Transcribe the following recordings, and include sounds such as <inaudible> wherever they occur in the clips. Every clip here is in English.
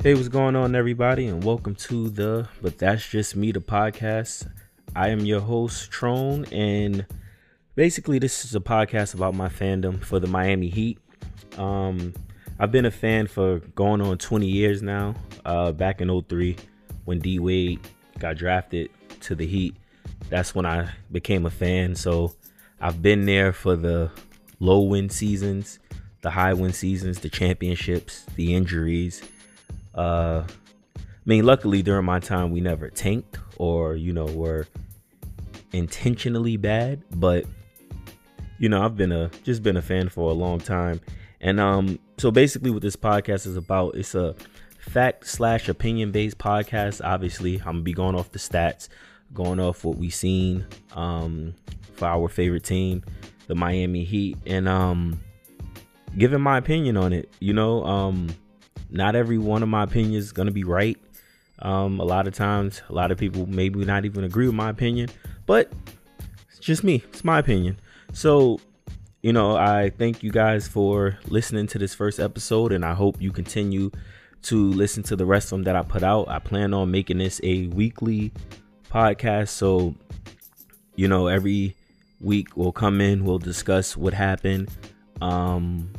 Hey, what's going on, everybody, and welcome to the But That's Just Me, the podcast. I am your host, Trone, and basically, this is a podcast about my fandom for the Miami Heat. Um, I've been a fan for going on 20 years now. Uh, back in 03, when D Wade got drafted to the Heat, that's when I became a fan. So I've been there for the low win seasons, the high win seasons, the championships, the injuries. Uh, I mean, luckily during my time, we never tanked or, you know, were intentionally bad, but you know, I've been a just been a fan for a long time. And um, so basically what this podcast is about, it's a fact slash opinion based podcast. Obviously, I'm gonna be going off the stats, going off what we've seen um for our favorite team, the Miami Heat, and um giving my opinion on it. You know, um not every one of my opinions is gonna be right. Um, a lot of times, a lot of people maybe not even agree with my opinion, but it's just me. It's my opinion. So, you know, I thank you guys for listening to this first episode, and I hope you continue to listen to the rest of them that I put out. I plan on making this a weekly podcast. So, you know, every week we'll come in, we'll discuss what happened um,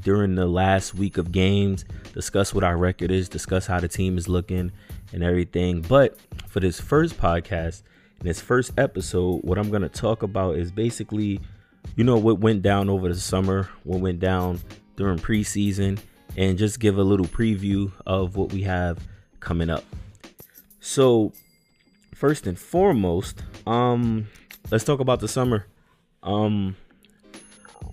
during the last week of games, discuss what our record is, discuss how the team is looking and everything. But for this first podcast, in this first episode, what I'm going to talk about is basically, you know, what went down over the summer, what went down during preseason, and just give a little preview of what we have coming up. So, first and foremost, um, let's talk about the summer. Um,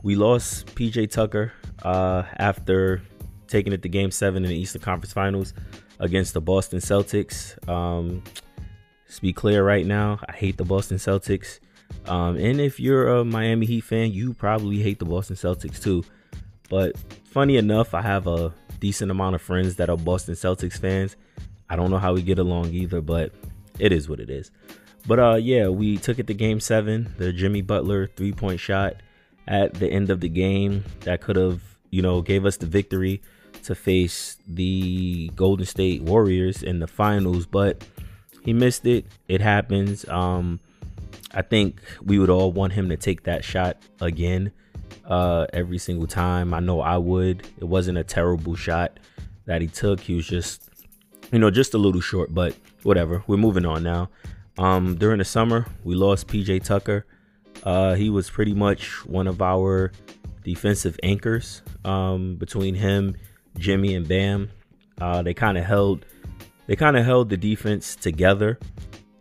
we lost PJ Tucker uh, after taking it to Game Seven in the Eastern Conference Finals against the Boston Celtics. Um, let's be clear right now, I hate the Boston Celtics. Um, and if you're a Miami Heat fan, you probably hate the Boston Celtics too. But funny enough, I have a decent amount of friends that are Boston Celtics fans. I don't know how we get along either, but it is what it is. But uh yeah, we took it to game 7, the Jimmy Butler three-point shot at the end of the game that could have, you know, gave us the victory to face the Golden State Warriors in the finals, but he missed it. It happens. Um I think we would all want him to take that shot again uh, every single time. I know I would. It wasn't a terrible shot that he took. He was just, you know, just a little short, but whatever. We're moving on now. Um, during the summer, we lost PJ Tucker. Uh, he was pretty much one of our defensive anchors um, between him, Jimmy, and Bam. Uh, they kind of held, they kind of held the defense together,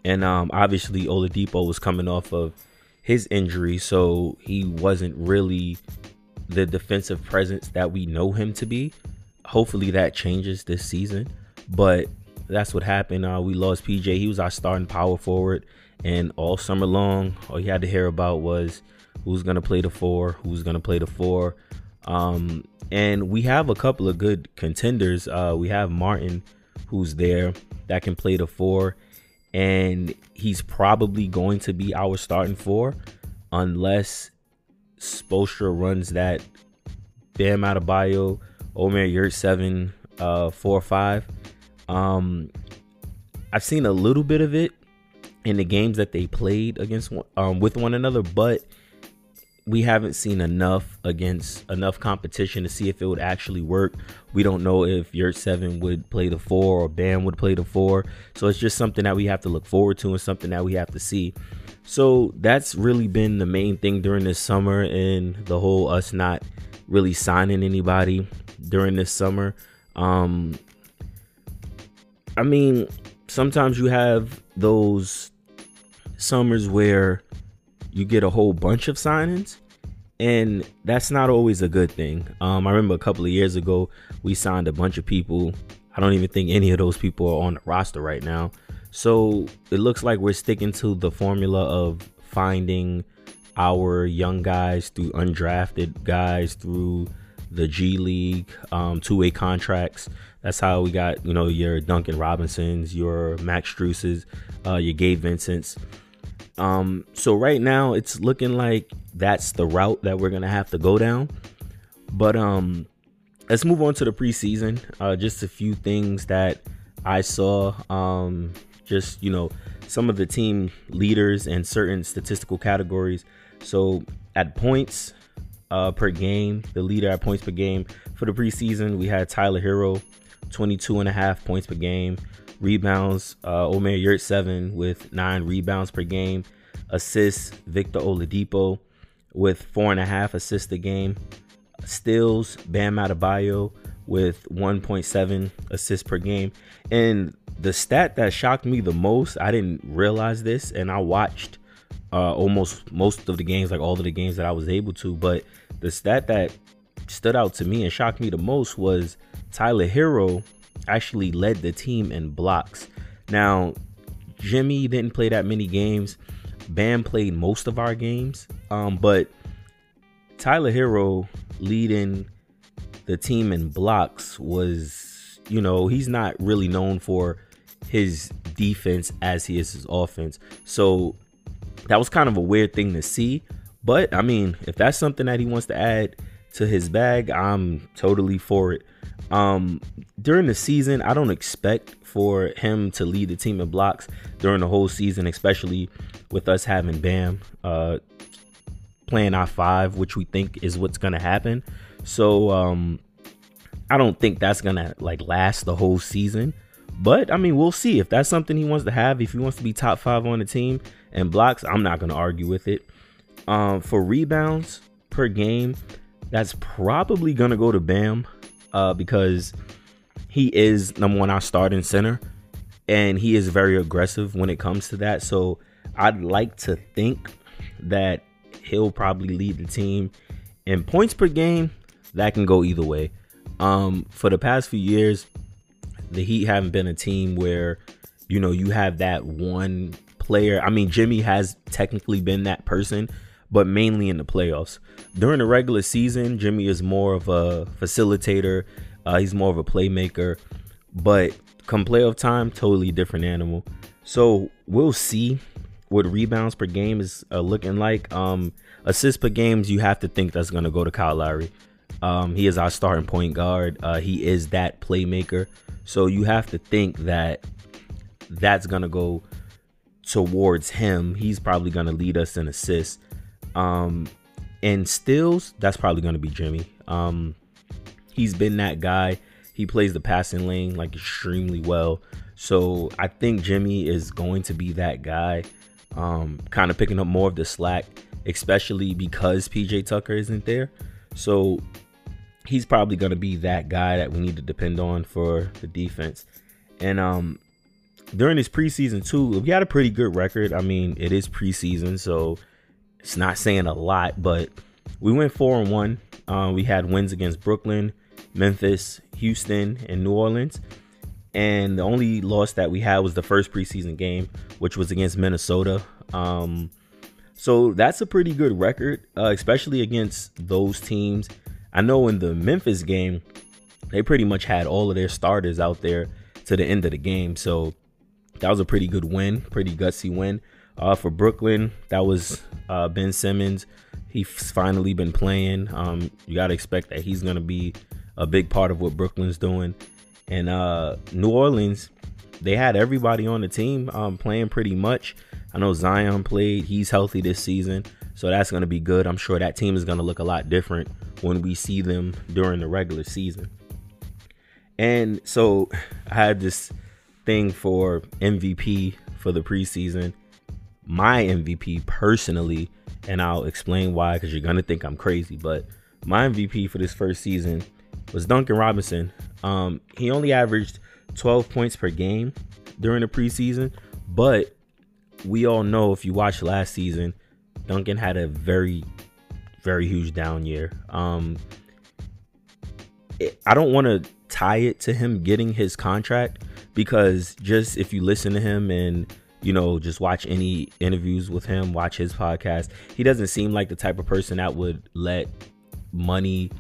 and um, obviously Oladipo was coming off of his injury, so he wasn't really the defensive presence that we know him to be. Hopefully that changes this season, but that's what happened. Uh, we lost PJ. He was our starting power forward, and all summer long, all you had to hear about was who's gonna play the four, who's gonna play the four. Um, and we have a couple of good contenders. Uh, we have Martin, who's there that can play the four, and he's probably going to be our starting four unless Spoelstra runs that Bam Adebayo, Omer Yurtseven, uh, four or five. Um, I've seen a little bit of it in the games that they played against um, with one another, but we haven't seen enough against enough competition to see if it would actually work. We don't know if Yurtseven would play the four or Bam would play the four. So it's just something that we have to look forward to and something that we have to see. So that's really been the main thing during this summer and the whole us not really signing anybody during this summer. Um I mean, sometimes you have those summers where you get a whole bunch of signings and that's not always a good thing. Um, I remember a couple of years ago we signed a bunch of people. I don't even think any of those people are on the roster right now. So it looks like we're sticking to the formula of finding our young guys through undrafted guys through the G League, um, two-way contracts. That's how we got, you know, your Duncan Robinsons, your Max Struses, uh, your Gabe Vincents. Um, so right now it's looking like that's the route that we're gonna have to go down. But um, let's move on to the preseason. Uh, just a few things that I saw. Um, just you know, some of the team leaders and certain statistical categories. So at points uh, per game, the leader at points per game for the preseason, we had Tyler Herro, 22 and a half points per game. Rebounds, uh, Omer Yurtseven with nine rebounds per game. Assists, Victor Oladipo with four and a half assists a game. Steals, Bam Adebayo with 1.7 assists per game. And the stat that shocked me the most, I didn't realize this, and I watched uh, almost most of the games, like all of the games that I was able to. But the stat that stood out to me and shocked me the most was Tyler Herro actually led the team in blocks. Now, Jimmy didn't play that many games. Bam played most of our games, um, but Tyler Herro leading the team in blocks was, you know, he's not really known for his defense as he is his offense. So that was kind of a weird thing to see. But I mean, if that's something that he wants to add to his bag, I'm totally for it. Um, during the season, I don't expect for him to lead the team in blocks during the whole season, especially with us having Bam uh, playing I five, which we think is what's gonna happen. So um, I don't think that's gonna like last the whole season. But I mean, we'll see if that's something he wants to have. If he wants to be top five on the team and blocks, I'm not gonna argue with it. Um, for rebounds per game, that's probably gonna go to Bam uh, because he is number one our starting center, and he is very aggressive when it comes to that. So I'd like to think that he'll probably lead the team in points per game. That can go either way. Um, for the past few years, the Heat haven't been a team where you know you have that one player. I mean, Jimmy has technically been that person, but mainly in the playoffs. During the regular season, Jimmy is more of a facilitator. Uh, he's more of a playmaker, but come playoff time, totally different animal. So we'll see what rebounds per game is uh, looking like. Um, assists per games, you have to think that's gonna go to Kyle Lowry. Um, he is our starting point guard. Uh, he is that playmaker. So you have to think that that's gonna go towards him. He's probably gonna lead us in assists. Um, and Stills, that's probably going to be Jimmy. Um, he's been that guy. He plays the passing lane like extremely well. So I think Jimmy is going to be that guy, um, kind of picking up more of the slack, especially because PJ Tucker isn't there. So he's probably going to be that guy that we need to depend on for the defense. And um, during this preseason too, we had a pretty good record. I mean, it is preseason, so it's not saying a lot, but we went four and one. Uh, we had wins against Brooklyn, Memphis, Houston, and New Orleans. And the only loss that we had was the first preseason game, which was against Minnesota. Um, so that's a pretty good record, uh, especially against those teams. I know in the Memphis game, they pretty much had all of their starters out there to the end of the game. So that was a pretty good win, pretty gutsy win. Uh, for Brooklyn, that was uh, Ben Simmons. He's finally been playing. Um, you got to expect that he's going to be a big part of what Brooklyn's doing. And uh, New Orleans, they had everybody on the team um, playing pretty much. I know Zion played. He's healthy this season. So that's going to be good. I'm sure that team is going to look a lot different when we see them during the regular season. And so <sighs> I had this thing for MVP for the preseason my MVP personally, and I'll explain why because you're gonna think I'm crazy, but my MVP for this first season was Duncan Robinson. Um, he only averaged 12 points per game during the preseason, but we all know if you watched last season, Duncan had a very, very huge down year. Um, it, I don't want to tie it to him getting his contract because just if you listen to him and you know, just watch any interviews with him, watch his podcast. He doesn't seem like the type of person that would let money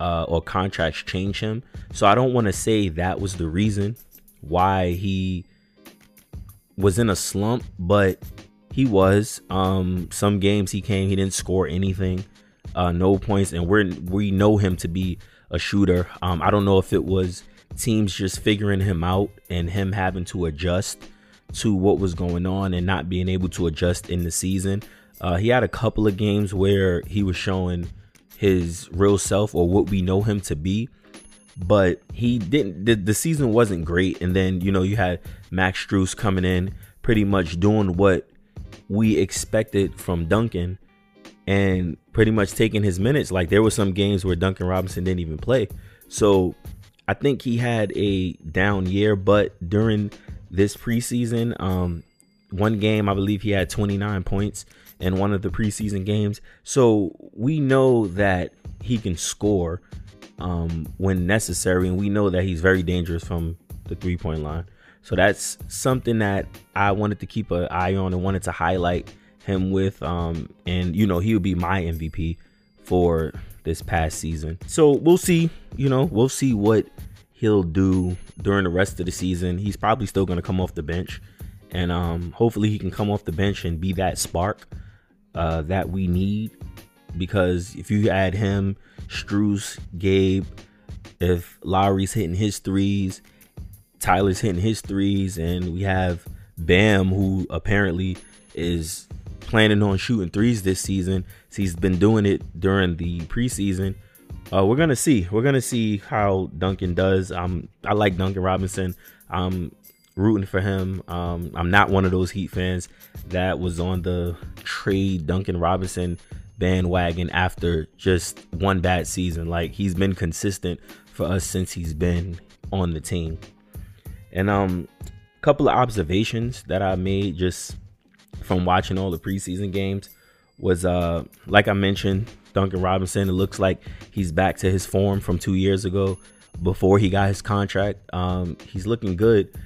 uh, or contracts change him. So I don't want to say that was the reason why he was in a slump, but he was. Um, some games he came, he didn't score anything. uh, no points, and we're we know him to be a shooter. Um, I don't know if it was teams just figuring him out and him having to adjust to what was going on and not being able to adjust in the season. Uh, he had a couple of games where he was showing his real self or what we know him to be, but he didn't. The, the season wasn't great, and then you know you had Max Strus coming in, pretty much doing what we expected from Duncan, and pretty much taking his minutes. Like there were some games where Duncan Robinson didn't even play, so I think he had a down year, but during this preseason, um, one game I believe he had 29 points in one of the preseason games. So we know that he can score um, when necessary, and we know that he's very dangerous from the three point line. So that's something that I wanted to keep an eye on and wanted to highlight him with. Um, and you know, he would be my MVP for this past season. So we'll see, you know, we'll see what he'll do during the rest of the season. He's probably still going to come off the bench. And um, hopefully he can come off the bench and be that spark uh, that we need. Because if you add him, Strus, Gabe, if Lowry's hitting his threes, Tyler's hitting his threes, and we have Bam, who apparently is planning on shooting threes this season. So he's been doing it during the preseason. Uh, we're gonna see. We're gonna see how Duncan does. Um, I like Duncan Robinson. I'm rooting for him. Um, I'm not one of those Heat fans that was on the trade Duncan Robinson bandwagon after just one bad season. Like he's been consistent for us since he's been on the team. And um, a couple of observations that I made just from watching all the preseason games was uh like I mentioned, Duncan Robinson. It looks like he's back to his form from two years ago before he got his contract. Um, he's looking good.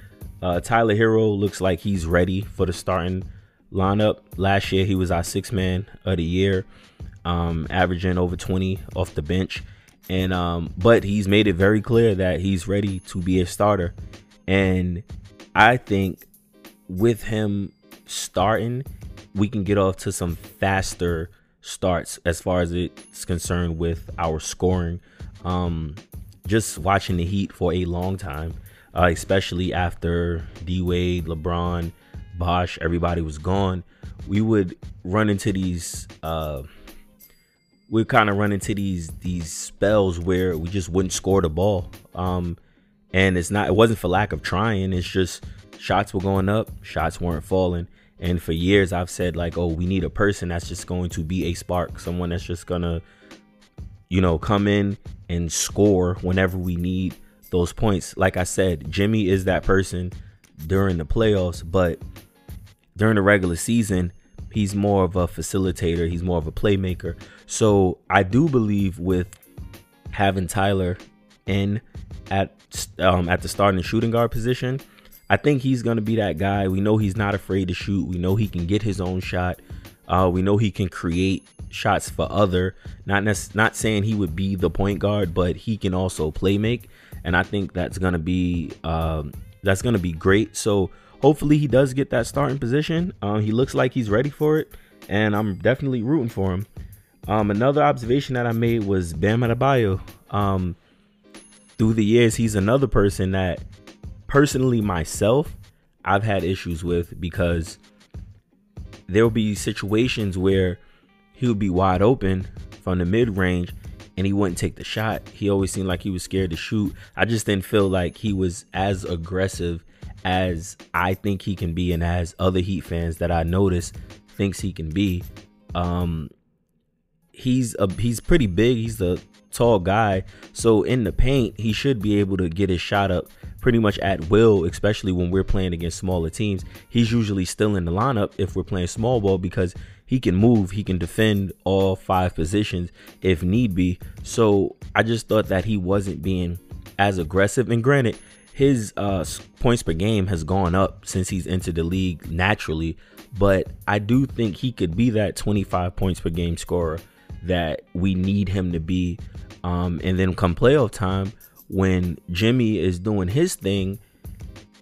Uh, Tyler Herro looks like he's ready for the starting lineup. Last year he was our six man of the year, um, averaging over 20 off the bench. And um, but he's made it very clear that he's ready to be a starter. And I think with him starting, we can get off to some faster starts as far as it's concerned with our scoring. Um, just watching the Heat for a long time, uh, especially after D Wade, LeBron, Bosh, everybody was gone, we would run into these. Uh, we kind of run into these these spells where we just wouldn't score the ball. Um, and it's not. It wasn't for lack of trying. It's just shots were going up, shots weren't falling. And for years, I've said, like, oh, we need a person that's just going to be a spark, someone that's just to, you know, come in and score whenever we need those points. Like I said, Jimmy is that person during the playoffs, but during the regular season, he's more of a facilitator, he's more of a playmaker. So I do believe with having Tyler in at um, at the starting shooting guard position, I think he's going to be that guy. We know he's not afraid to shoot. We know he can get his own shot. Uh, we know he can create shots for other. Not nec- not saying he would be the point guard, but he can also play make, and I think that's gonna be um, that's gonna be great. So hopefully he does get that starting position. Uh, he looks like he's ready for it, and I'm definitely rooting for him. Um, another observation that I made was Bam Adebayo. Um, through the years, he's another person that personally myself, I've had issues with because there'll be situations where he would be wide open from the mid range and he wouldn't take the shot. He always seemed like he was scared to shoot. I just didn't feel like he was as aggressive as I think he can be and as other Heat fans that I notice thinks he can be. Um he's a he's pretty big. He's a tall guy. So in the paint, he should be able to get his shot up pretty much at will, especially when we're playing against smaller teams. He's usually still in the lineup if we're playing small ball because he can move, he can defend all five positions if need be. So I just thought that he wasn't being as aggressive. And granted, his uh, points per game has gone up since he's entered the league naturally, but I do think he could be that 25 points per game scorer that we need him to be. Um, and then come playoff time, when Jimmy is doing his thing,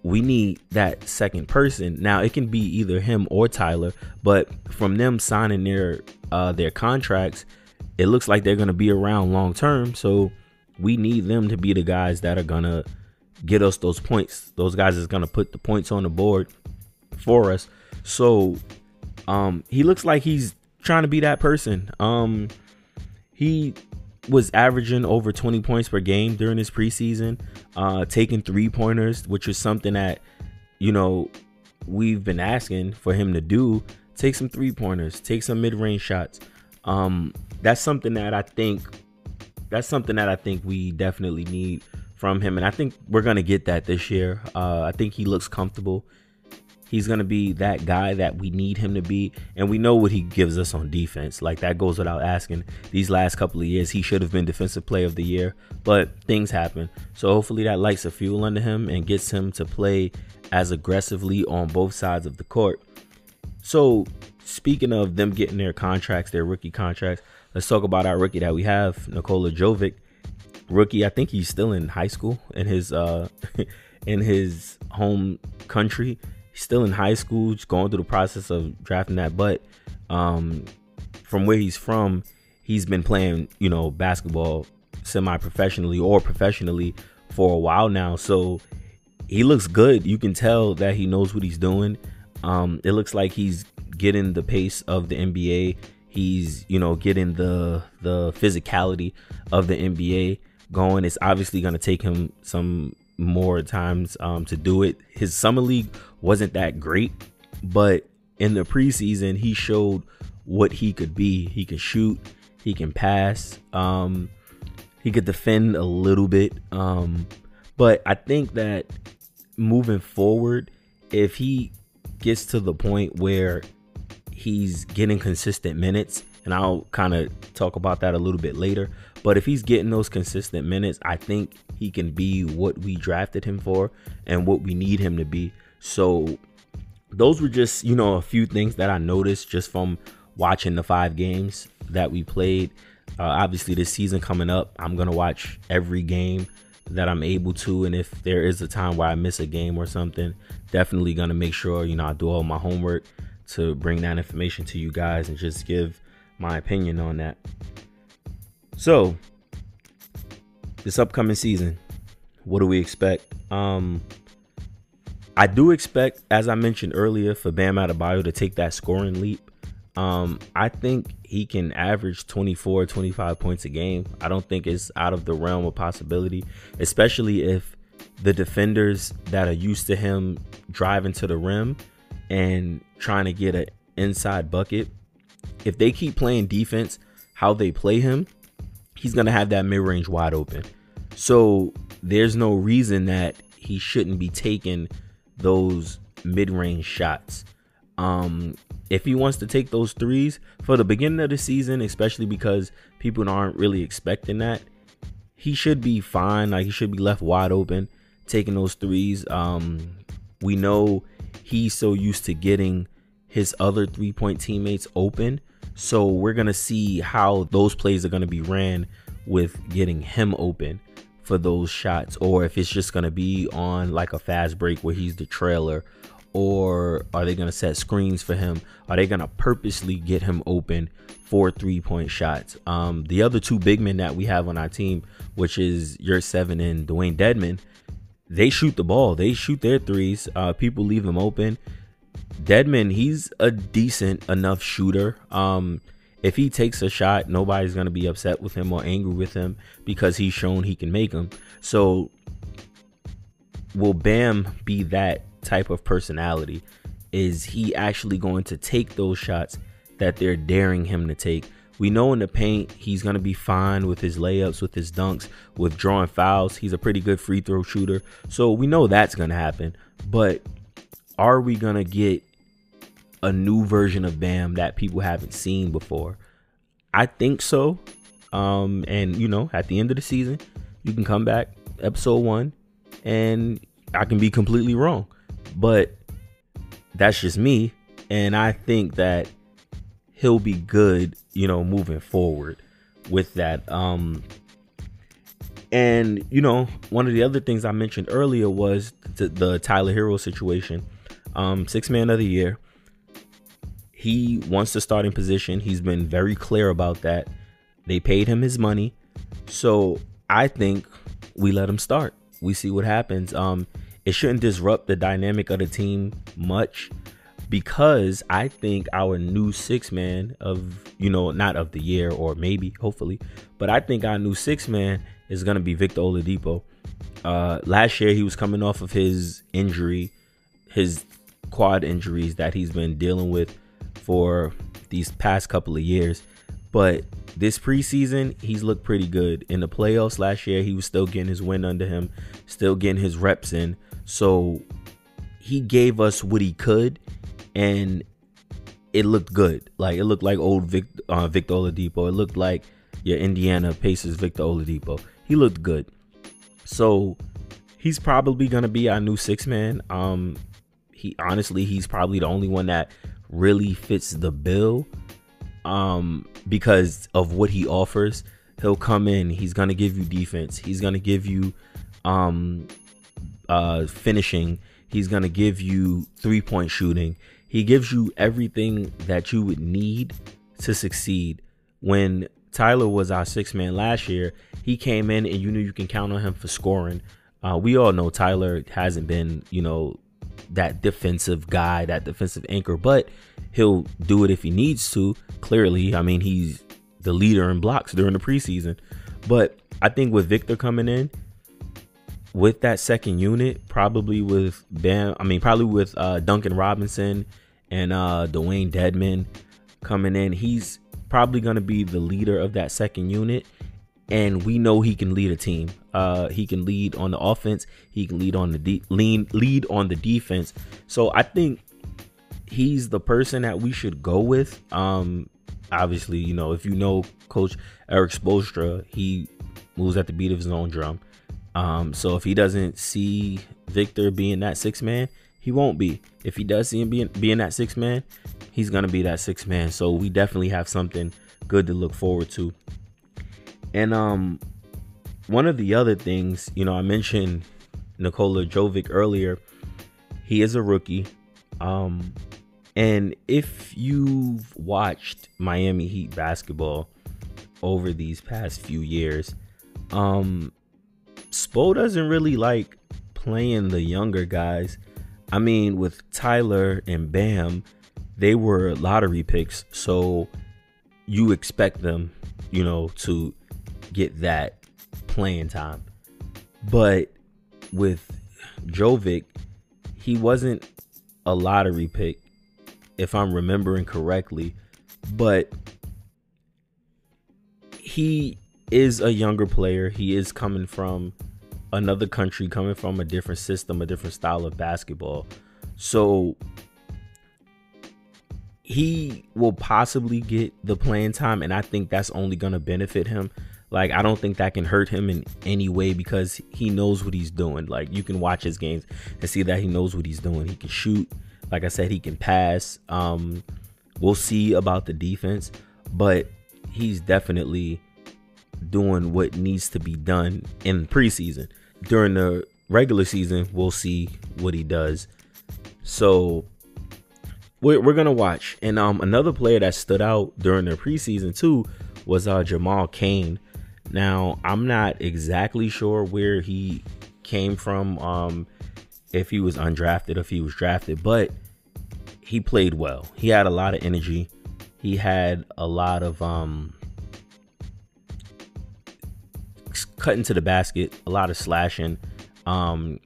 we need that second person. Now it can be either him or Tyler, but from them signing their uh, their contracts, it looks like they're to be around long term. So we need them to be the guys that are to get us those points. Those guys is to put the points on the board for us. So um he looks like he's trying to be that person. Um he was averaging over 20 points per game during his preseason, uh taking three pointers, which is something that you know we've been asking for him to do. Take some three pointers, take some mid-range shots. Um that's something that I think that's something that I think we definitely need from him, and I think we're gonna get that this year. Uh, I think he looks comfortable. He's gonna be that guy that we need him to be, and we know what he gives us on defense. Like that goes without asking. These last couple of years, he should have been defensive player of the year, but things happen. So hopefully that lights a fuel under him and gets him to play as aggressively on both sides of the court. So speaking of them getting their contracts, their rookie contracts, let's talk about our rookie that we have, Nikola Jovic rookie. I think he's still in high school in his uh <laughs> in his home country. He's still in high school, just going through the process of drafting that. But um from where he's from, he's been playing, you know, basketball semi-professionally or professionally for a while now. So he looks good. You can tell that he knows what he's doing. Um, it looks like he's getting the pace of the NBA. He's, you know, getting the the physicality of the NBA going. It's obviously going to take him some more times um, to do it. His summer league wasn't that great, but in the preseason, he showed what he could be. He can shoot, he can pass, um, he could defend a little bit. Um, but I think that moving forward, if he gets to the point where he's getting consistent minutes, and I'll kind of talk about that a little bit later. But if he's getting those consistent minutes, I think he can be what we drafted him for and what we need him to be. So those were just, you know, a few things that I noticed just from watching the five games that we played. Uh, obviously, this season coming up, I'm going to watch every game that I'm able to. And if there is a time where I miss a game or something, definitely going to make sure, you know, I do all my homework to bring that information to you guys and just give my opinion on that. So, this upcoming season, what do we expect? Um, I do expect, as I mentioned earlier, for Bam Adebayo to take that scoring leap. Um, I think he can average 24, 25 points a game. I don't think it's out of the realm of possibility, especially if the defenders that are used to him driving to the rim and trying to get an inside bucket, if they keep playing defense how they play him, he's going to have that mid range wide open. So there's no reason that he shouldn't be taking those mid range shots. Um, if he wants to take those threes for the beginning of the season, especially because people aren't really expecting that, he should be fine. Like he should be left wide open taking those threes. Um, we know he's so used to getting his other three point teammates open so we're to see how those plays are to be ran with getting him open for those shots or if it's just to be on like a fast break where he's the trailer or are they going to set screens for him? Are they going to purposely get him open for three point shots? Um, the other two big men that we have on our team which is Yurtseven and Dewayne Dedmon they shoot the ball. They shoot their threes. Uh, people leave them open. Dedmon, he's a decent enough shooter. Um, if he takes a shot, nobody's gonna be upset with him or angry with him because he's shown he can make them. So, will Bam be that type of personality? Is he actually going to take those shots that they're daring him to take? We know in the paint he's going to be fine with his layups, with his dunks, with drawing fouls. He's a pretty good free throw shooter. So we know that's going to happen. But are we going to get a new version of Bam that people haven't seen before? I think so. Um, and you know, at the end of the season, you can come back episode one, and I can be completely wrong, but that's just me, and I think that he'll be good, you know, moving forward with that. Um, and you know, one of the other things I mentioned earlier was the, the Tyler Herro situation. Um, six man of the year. He wants the starting position. He's been very clear about that. They paid him his money. So I think we let him start. We see what happens. Um, it shouldn't disrupt the dynamic of the team much because I think our new six man of you know not of the year or maybe hopefully, but I think our new six man is gonna be Victor Oladipo. Uh, last year he was coming off of his injury, his quad injuries that he's been dealing with for these past couple of years, but this preseason he's looked pretty good. In the playoffs last year, he was still getting his win under him, still getting his reps in. So he gave us what he could and it looked good. Like it looked like old Vic, uh, Victor Oladipo. It looked like your Indiana Pacers Victor Oladipo. He looked good. So he's probably gonna be our new six man. Um, he honestly he's probably the only one that really fits the bill. Um, because of what he offers, he'll come in. He's gonna give you defense. He's gonna give you um uh finishing. He's gonna give you three point shooting he gives you everything that you would need to succeed. When Tyler was our six man last year, he came in and you knew you can count on him for scoring. Uh, we all know Tyler hasn't been, you know, that defensive guy, that defensive anchor, but he'll do it if he needs to. Clearly, I mean, he's the leader in blocks during the preseason. But I think with Victor coming in, with that second unit, probably with Bam, I mean, probably with uh, Duncan Robinson and uh, Dewayne Dedmon coming in, he's probably going to be the leader of that second unit. And we know he can lead a team. Uh, he can lead on the offense. He can lead on the de- lean lead on the defense. So I think he's the person that we should go with. Um, obviously, you know, if you know Coach Erik Spoelstra, he moves at the beat of his own drum. Um, so if he doesn't see Victor being that six man, he won't be. If he does see him being being that six man, he's gonna be that six man. So we definitely have something good to look forward to. And um, one of the other things, you know, I mentioned Nikola Jovic earlier. He is a rookie. Um, and if you've watched Miami Heat basketball over these past few years, um, Spo doesn't really like playing the younger guys. I mean, with Tyler and Bam, they were lottery picks, so you expect them, you know, to get that playing time. But with Jovic, he wasn't a lottery pick, if I'm remembering correctly, but he is a younger player. He is coming from another country, coming from a different system, a different style of basketball. So he will possibly get the playing time, and I think that's only going to benefit him. Like, I don't think that can hurt him in any way because he knows what he's doing. Like, you can watch his games and see that he knows what he's doing. He can shoot. Like I said, he can pass. Um, we'll see about the defense, but he's definitely doing what needs to be done in preseason. During the regular season, we'll see what he does. So we're, we're gonna watch. And um, another player that stood out during the preseason too was uh, Jamal Cain. Now I'm not exactly sure where he came from. Um, if he was undrafted, if he was drafted, but he played well. He had a lot of energy. He had a lot of um cutting to the basket, a lot of slashing. Um,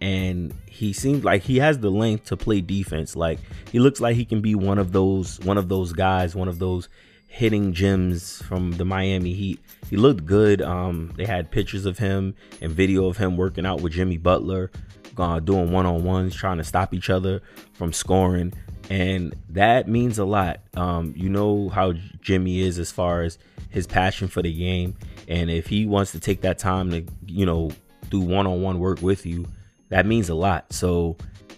and he seems like he has the length to play defense. Like he looks like he can be one of those one of those guys, one of those hitting gems from the Miami Heat. He looked good. Um, they had pictures of him and video of him working out with Jimmy Butler, uh, doing one on ones, trying to stop each other from scoring, and that means a lot. Um, you know how Jimmy is as far as his passion for the game. And if he wants to take that time to, you know, do one on one work with you, that means a lot. So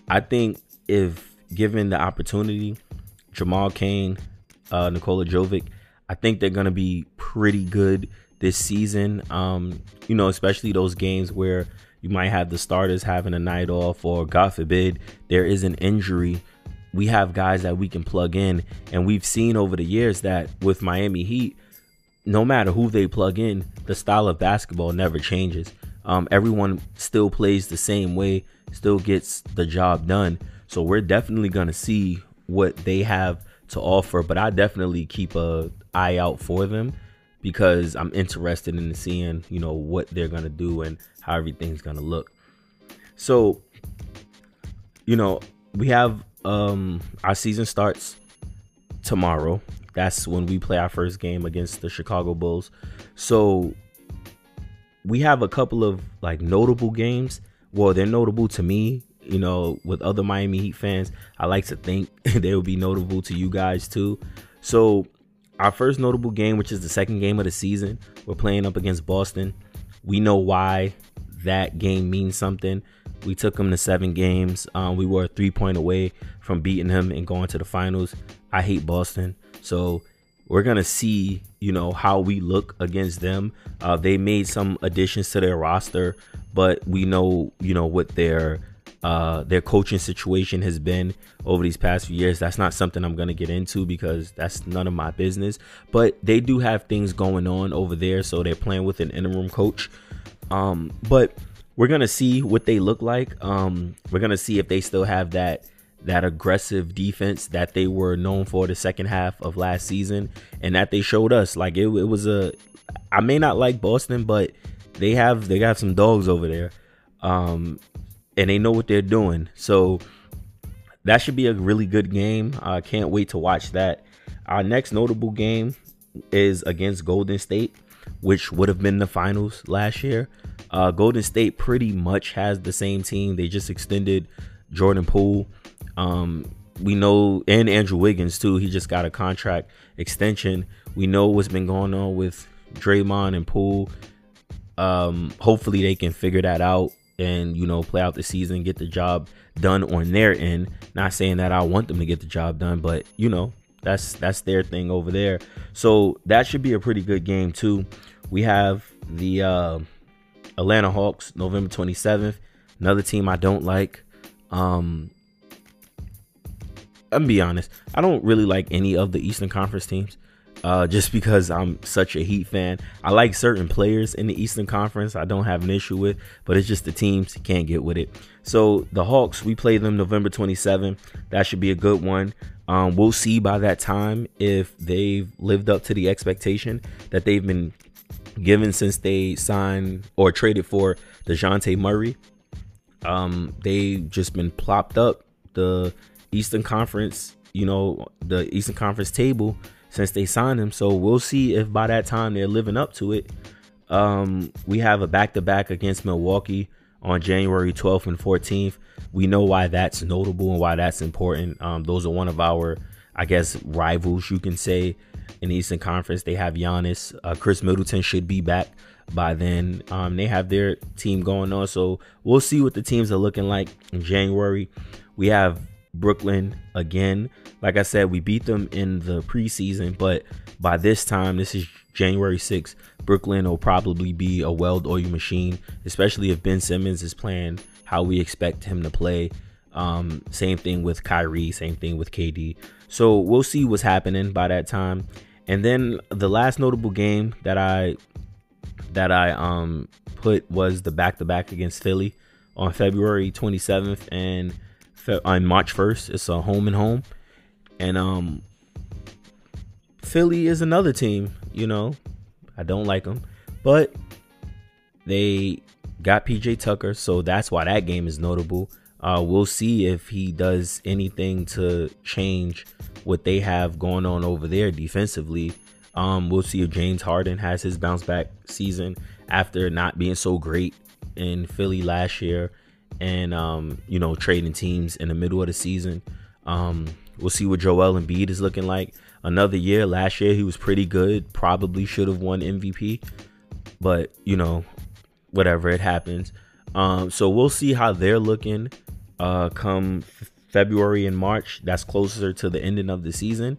I think if given the opportunity, Jamal Cain, uh, Nikola Jovic, I think they're going to be pretty good this season. Um, you know, especially those games where you might have the starters having a night off, or God forbid, there is an injury. We have guys that we can plug in, and we've seen over the years that with Miami Heat, no matter who they plug in, the style of basketball never changes. Um, everyone still plays the same way, still gets the job done. So we're definitely gonna see what they have to offer. But I definitely keep a eye out for them because I'm interested in seeing you know what they're gonna do and how everything's gonna look. So, you know, we have um our season starts tomorrow. That's when we play our first game against the Chicago Bulls. So we have a couple of like notable games. Well, they're notable to me. You know, with other Miami Heat fans, I like to think <laughs> they will be notable to you guys too. So our first notable game, which is the second game of the season, we're playing up against Boston. We know why that game means something. We took them to seven games. Um, we were three point away from beating him and going to the finals. I hate Boston, so we're gonna see, you know, how we look against them. Uh, they made some additions to their roster, but we know, you know, what their uh, their coaching situation has been over these past few years. That's not something I'm gonna get into because that's none of my business. But they do have things going on over there, so they're playing with an interim coach. Um, but we're gonna see what they look like. Um, we're gonna see if they still have that that aggressive defense that they were known for the second half of last season and that they showed us like it, it was a i may not like boston but they have they got some dogs over there um and they know what they're doing. So that should be a really good game. I can't wait to watch that. Our next notable game is against golden state which would have been the finals last year. Uh, golden state pretty much has the same team. They just extended jordan poole. Um, we know, and Andrew Wiggins too. He just got a contract extension. We know what's been going on with Draymond and Poole. Um, hopefully they can figure that out and you know play out the season, get the job done on their end. Not saying that I want them to get the job done, but you know that's that's their thing over there. So that should be a pretty good game too. We have the uh, Atlanta Hawks November 27th. Another team I don't like. Um, I'm be honest, I don't really like any of the Eastern Conference teams. Uh, just because I'm such a Heat fan. I like certain players in the Eastern Conference. I don't have an issue with, but it's just the teams can't get with it. So the Hawks, we play them November 27. That should be a good one. Um, we'll see by that time if they've lived up to the expectation that they've been given since they signed or traded for Dejounte Murray. Um, they've just been plopped up the Eastern Conference, you know, the Eastern Conference table since they signed him. So we'll see if by that time they're living up to it. Um, we have a back to back against Milwaukee on January 12th and 14th. We know why that's notable and why that's important. Um, those are one of our, I guess, rivals, you can say, in the Eastern Conference. They have Giannis. Uh, Khris Middleton should be back by then. Um, they have their team going on. So we'll see what the teams are looking like in January. We have Brooklyn again. Like I said, we beat them in the preseason, but by this time, this is January 6th, Brooklyn will probably be a well oiled machine, especially if Ben Simmons is playing how we expect him to play. Um, same thing with Kyrie, same thing with KD. So we'll see what's happening by that time. And then the last notable game that I that I um put was the back to back against Philly on February 27th and on March 1st. It's a home and home. And um Philly is another team, you know. I don't like them, but they got PJ Tucker, so that's why that game is notable. Uh, we'll see if he does anything to change what they have going on over there defensively. Um, we'll see if James Harden has his bounce back season after not being so great in Philly last year and um, you know trading teams in the middle of the season. Um, we'll see what Joel Embiid is looking like. Another year, last year he was pretty good. Probably should have won MVP, but you know, whatever it happens. Um, so we'll see how they're looking uh, come February and March. That's closer to the ending of the season.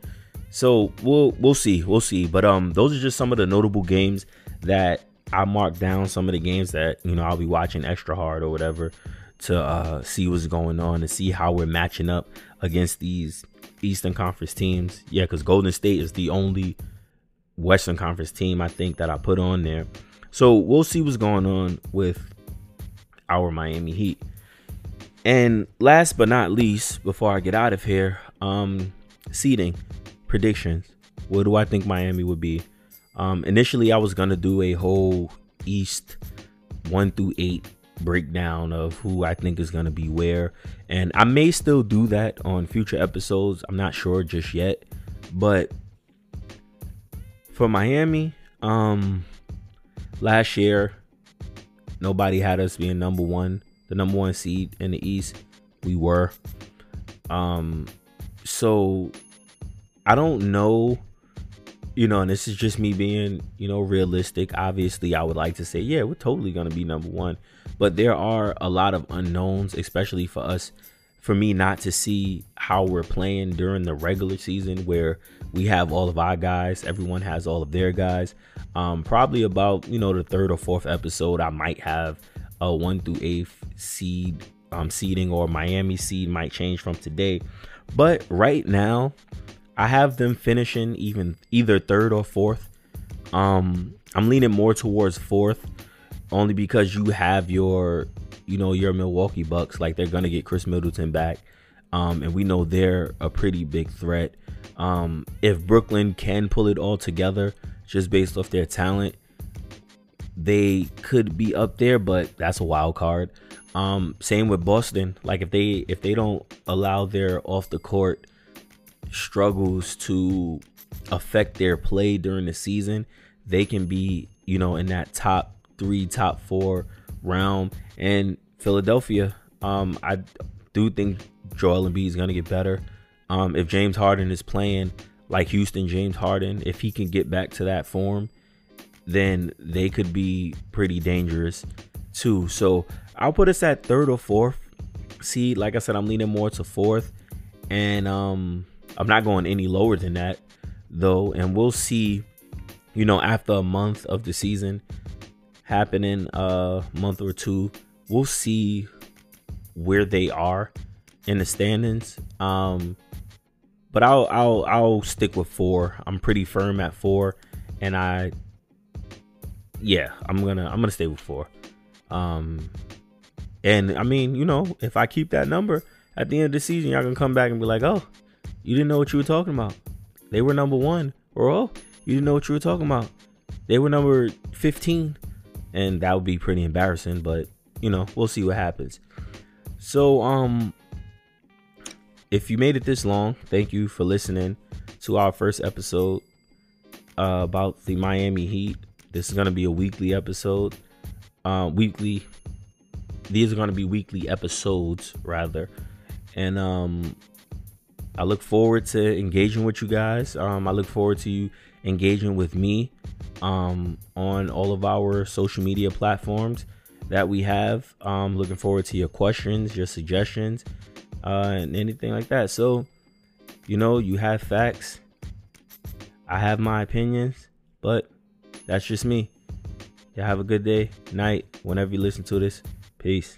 So we'll we'll see, we'll see. But um, those are just some of the notable games that I marked down. Some of the games that you know I'll be watching extra hard or whatever to uh, see what's going on and see how we're matching up against these Eastern Conference teams. Yeah, because Golden State is the only Western Conference team, I think, that I put on there. So we'll see what's going on with our Miami Heat. And last but not least, before I get out of here, um, seeding predictions. What do I think Miami would be? Um, initially, I was gonna do a whole East one through eight breakdown of who I think is gonna be where, and I may still do that on future episodes. I'm not sure just yet, but for Miami, um, last year nobody had us being number one, the number one seed in the East. We were. Um, so I don't know, you know, and this is just me being, you know, realistic. Obviously, I would like to say, yeah, we're totally going to be number one. But there are a lot of unknowns, especially for us, for me not to see how we're playing during the regular season where we have all of our guys, everyone has all of their guys. Um, probably about, you know, the third or fourth episode, I might have a one through eighth seed um, seeding or Miami seed might change from today. But right now, I have them finishing even either third or fourth. Um, I'm leaning more towards fourth, only because you have your, you know, your Milwaukee Bucks. Like they're gonna get Khris Middleton back, um, and we know they're a pretty big threat. Um, if Brooklyn can pull it all together, just based off their talent, they could be up there, but that's a wild card. Um, same with Boston. Like if they if they don't allow their off the court struggles to affect their play during the season, they can be, you know, in that top three, top four realm. And Philadelphia, um, I do think Joel Embiid is gonna get better. Um, if James Harden is playing like Houston James Harden, if he can get back to that form, then they could be pretty dangerous too. So I'll put us at third or fourth seed. Like I said, I'm leaning more to fourth. And um I'm not going any lower than that though, and we'll see. You know, after a month of the season happening, a month or two, we'll see where they are in the standings. Um, but I'll I'll I'll stick with four. I'm pretty firm at four, and I yeah, I'm gonna I'm gonna stay with four. Um, and I mean, you know, if I keep that number at the end of the season, y'all can come back and be like, oh, you didn't know what you were talking about. They were number one. Or, oh, you didn't know what you were talking about. They were number 15. And that would be pretty embarrassing, but you know, we'll see what happens. So, um, if you made it this long, thank you for listening to our first episode uh, about the Miami Heat. This is gonna be a weekly episode. Uh, weekly. These are gonna be weekly episodes, rather. And um, I look forward to engaging with you guys. Um, I look forward to you engaging with me um, on all of our social media platforms that we have. Um, looking forward to your questions, your suggestions, uh, and anything like that. So, you know, you have facts. I have my opinions, but that's just me. Y'all have a good day, night, whenever you listen to this. Peace.